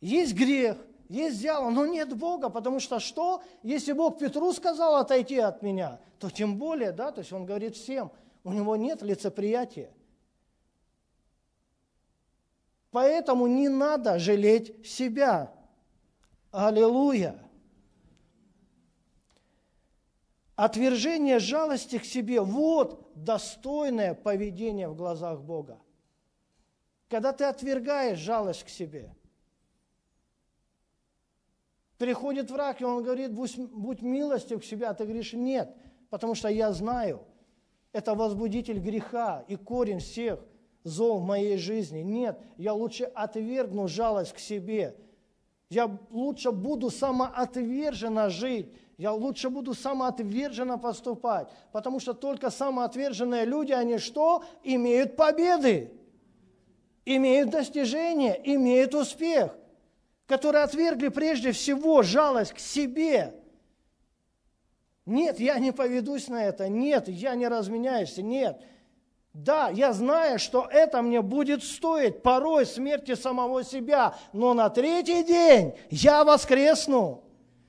Есть грех, есть дьявол, но нет Бога, потому что что? Если Бог Петру сказал отойти от меня, то тем более, да, то есть он говорит всем, у него нет лицеприятия. Поэтому не надо жалеть себя. Аллилуйя. Отвержение жалости к себе – вот достойное поведение в глазах Бога. Когда ты отвергаешь жалость к себе – Приходит враг, и он говорит, будь, будь милостив к себе, а ты говоришь, нет, потому что я знаю, это возбудитель греха и корень всех зол в моей жизни. Нет, я лучше отвергну жалость к себе. Я лучше буду самоотверженно жить. Я лучше буду самоотверженно поступать. Потому что только самоотверженные люди, они что? Имеют победы, имеют достижения, имеют успех которые отвергли прежде всего жалость к себе. Нет, я не поведусь на это. Нет, я не разменяюсь. Нет. Да, я знаю, что это мне будет стоить порой смерти самого себя, но на третий день я воскресну.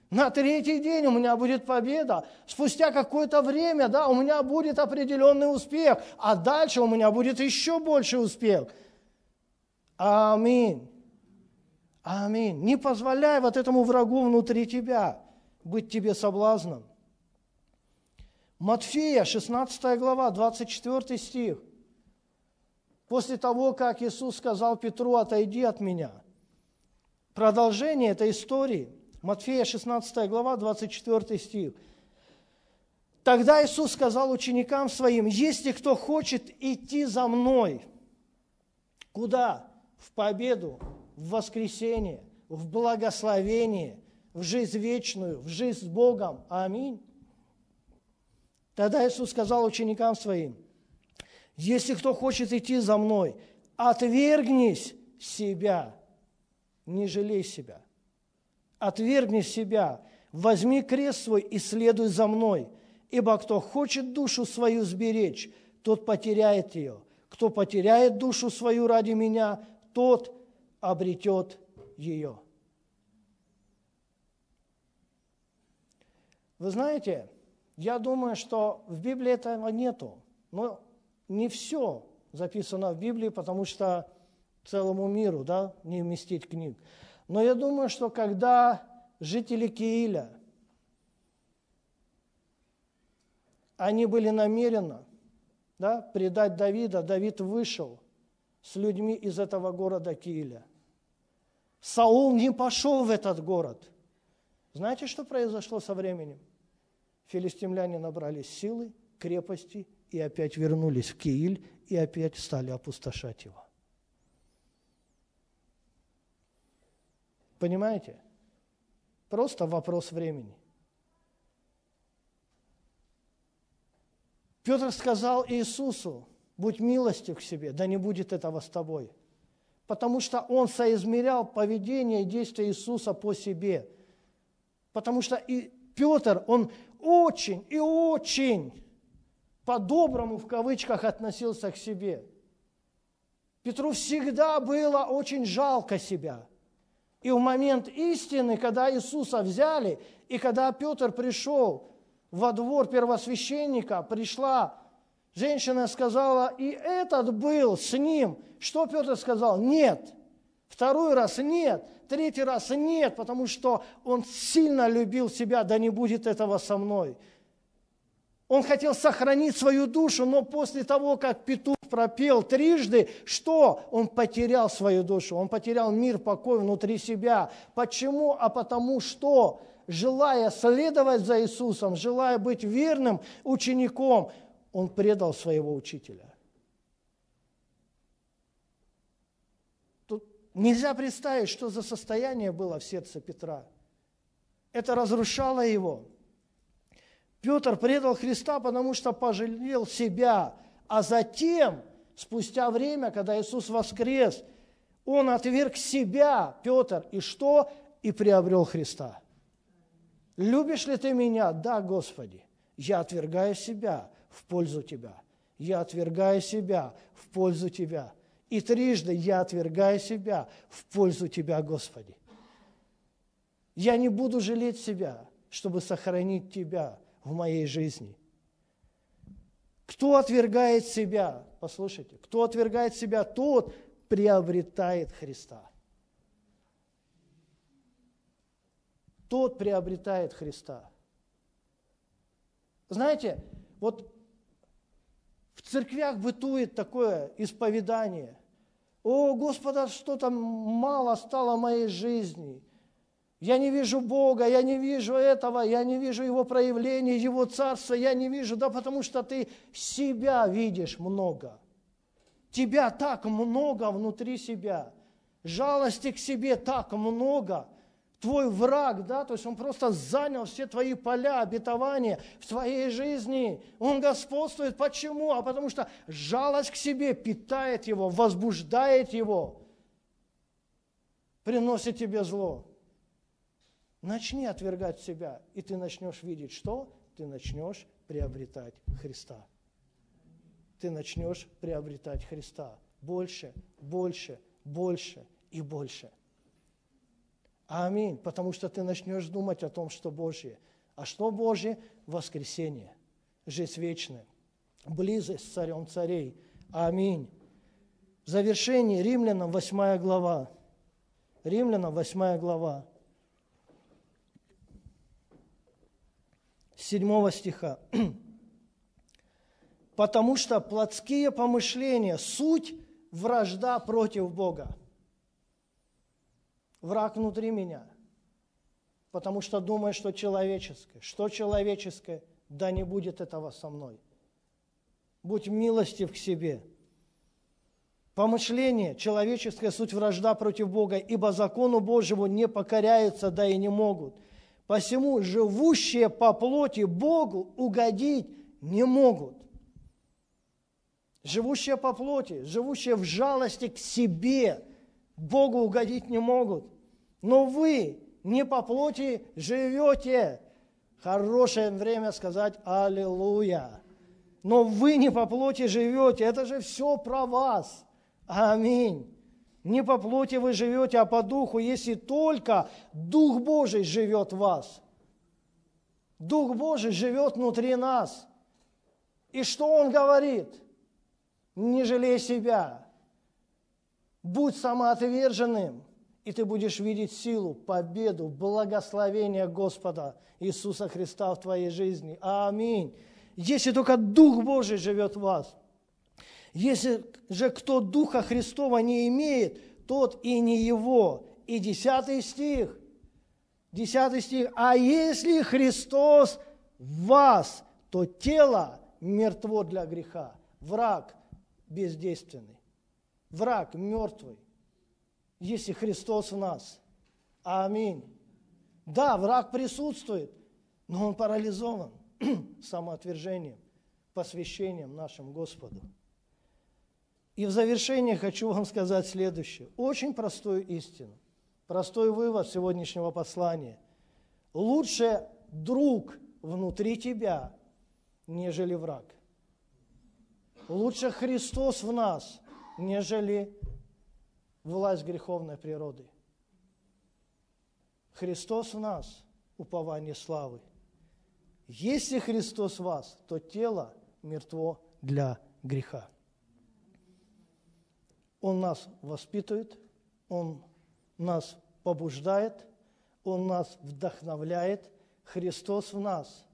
На третий день у меня будет победа. Спустя какое-то время, да, у меня будет определенный успех, а дальше у меня будет еще больше успех. Аминь. Аминь. Не позволяй вот этому врагу внутри тебя быть тебе соблазном. Матфея, 16 глава, 24 стих. После того, как Иисус сказал Петру, отойди от меня. Продолжение этой истории. Матфея, 16 глава, 24 стих. Тогда Иисус сказал ученикам своим, если кто хочет идти за мной, куда? В победу, в воскресение, в благословение, в жизнь вечную, в жизнь с Богом. Аминь. Тогда Иисус сказал ученикам своим, если кто хочет идти за мной, отвергнись себя, не жалей себя. Отвергни себя, возьми крест свой и следуй за мной, ибо кто хочет душу свою сберечь, тот потеряет ее. Кто потеряет душу свою ради меня, тот обретет ее. Вы знаете, я думаю, что в Библии этого нету. Но не все записано в Библии, потому что целому миру да, не вместить книг. Но я думаю, что когда жители Кииля, они были намеренно да, предать Давида, Давид вышел с людьми из этого города Кииля. Саул не пошел в этот город. Знаете, что произошло со временем? Филистимляне набрались силы, крепости и опять вернулись в Кииль и опять стали опустошать его. Понимаете? Просто вопрос времени. Петр сказал Иисусу, будь милостив к себе, да не будет этого с тобой. Потому что он соизмерял поведение и действия Иисуса по себе. Потому что и Петр, он очень и очень по-доброму в кавычках относился к себе. Петру всегда было очень жалко себя. И в момент истины, когда Иисуса взяли, и когда Петр пришел во двор первосвященника, пришла женщина, сказала, и этот был с ним. Что Петр сказал? Нет. Второй раз нет. Третий раз нет, потому что он сильно любил себя, да не будет этого со мной. Он хотел сохранить свою душу, но после того, как петух пропел трижды, что? Он потерял свою душу, он потерял мир, покой внутри себя. Почему? А потому что, желая следовать за Иисусом, желая быть верным учеником, он предал своего учителя. Тут нельзя представить, что за состояние было в сердце Петра. Это разрушало его. Петр предал Христа, потому что пожалел себя, а затем, спустя время, когда Иисус воскрес, он отверг себя, Петр, и что? И приобрел Христа. Любишь ли ты меня? Да, Господи. Я отвергаю себя в пользу Тебя. Я отвергаю себя в пользу Тебя. И трижды я отвергаю себя в пользу Тебя, Господи. Я не буду жалеть себя, чтобы сохранить Тебя – в моей жизни. Кто отвергает себя? Послушайте, кто отвергает себя, тот приобретает Христа. Тот приобретает Христа. Знаете, вот в церквях бытует такое исповедание. О, Господа, что-то мало стало моей жизни. Я не вижу Бога, я не вижу этого, я не вижу Его проявления, Его Царства, я не вижу, да потому что ты себя видишь много. Тебя так много внутри себя. Жалости к себе так много. Твой враг, да, то есть он просто занял все твои поля обетования в твоей жизни. Он господствует. Почему? А потому что жалость к себе питает его, возбуждает его, приносит тебе зло. Начни отвергать себя, и ты начнешь видеть что? Ты начнешь приобретать Христа. Ты начнешь приобретать Христа. Больше, больше, больше и больше. Аминь. Потому что ты начнешь думать о том, что Божье. А что Божье? Воскресение, жизнь вечная, близость с царем царей. Аминь. В завершении Римлянам 8 глава. Римлянам 8 глава. 7 стиха. «Потому что плотские помышления – суть вражда против Бога. Враг внутри меня, потому что думаю, что человеческое. Что человеческое? Да не будет этого со мной. Будь милостив к себе. Помышление, человеческая суть вражда против Бога, ибо закону Божьему не покоряются, да и не могут – Посему живущие по плоти Богу угодить не могут. Живущие по плоти, живущие в жалости к себе, Богу угодить не могут. Но вы не по плоти живете. Хорошее время сказать Аллилуйя. Но вы не по плоти живете. Это же все про вас. Аминь. Не по плоти вы живете, а по духу, если только Дух Божий живет в вас. Дух Божий живет внутри нас. И что Он говорит? Не жалей себя. Будь самоотверженным и ты будешь видеть силу, победу, благословение Господа Иисуса Христа в твоей жизни. Аминь. Если только Дух Божий живет в вас. Если же кто Духа Христова не имеет, тот и не его. И десятый стих. Десятый стих. А если Христос в вас, то тело мертво для греха. Враг бездейственный. Враг мертвый если Христос в нас. Аминь. Да, враг присутствует, но он парализован самоотвержением, посвящением нашим Господу. И в завершение хочу вам сказать следующее. Очень простую истину, простой вывод сегодняшнего послания. Лучше друг внутри тебя, нежели враг. Лучше Христос в нас, нежели власть греховной природы. Христос в нас – упование славы. Если Христос в вас, то тело мертво для греха. Он нас воспитывает, Он нас побуждает, Он нас вдохновляет. Христос в нас.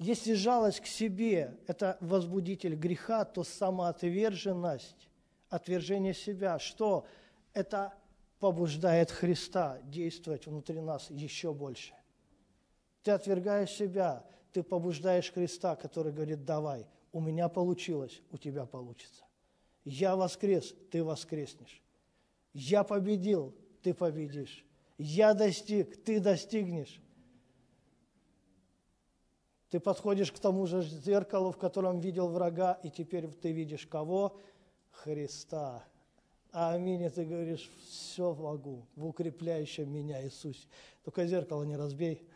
Если жалость к себе – это возбудитель греха, то самоотверженность отвержение себя, что это побуждает Христа действовать внутри нас еще больше. Ты отвергаешь себя, ты побуждаешь Христа, который говорит, давай, у меня получилось, у тебя получится. Я воскрес, ты воскреснешь. Я победил, ты победишь. Я достиг, ты достигнешь. Ты подходишь к тому же зеркалу, в котором видел врага, и теперь ты видишь кого? Христа. Аминь. И ты говоришь, все могу в укрепляющем меня Иисусе. Только зеркало не разбей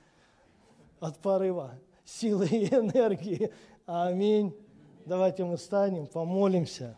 от порыва, силы и энергии. Аминь. Давайте мы станем, помолимся.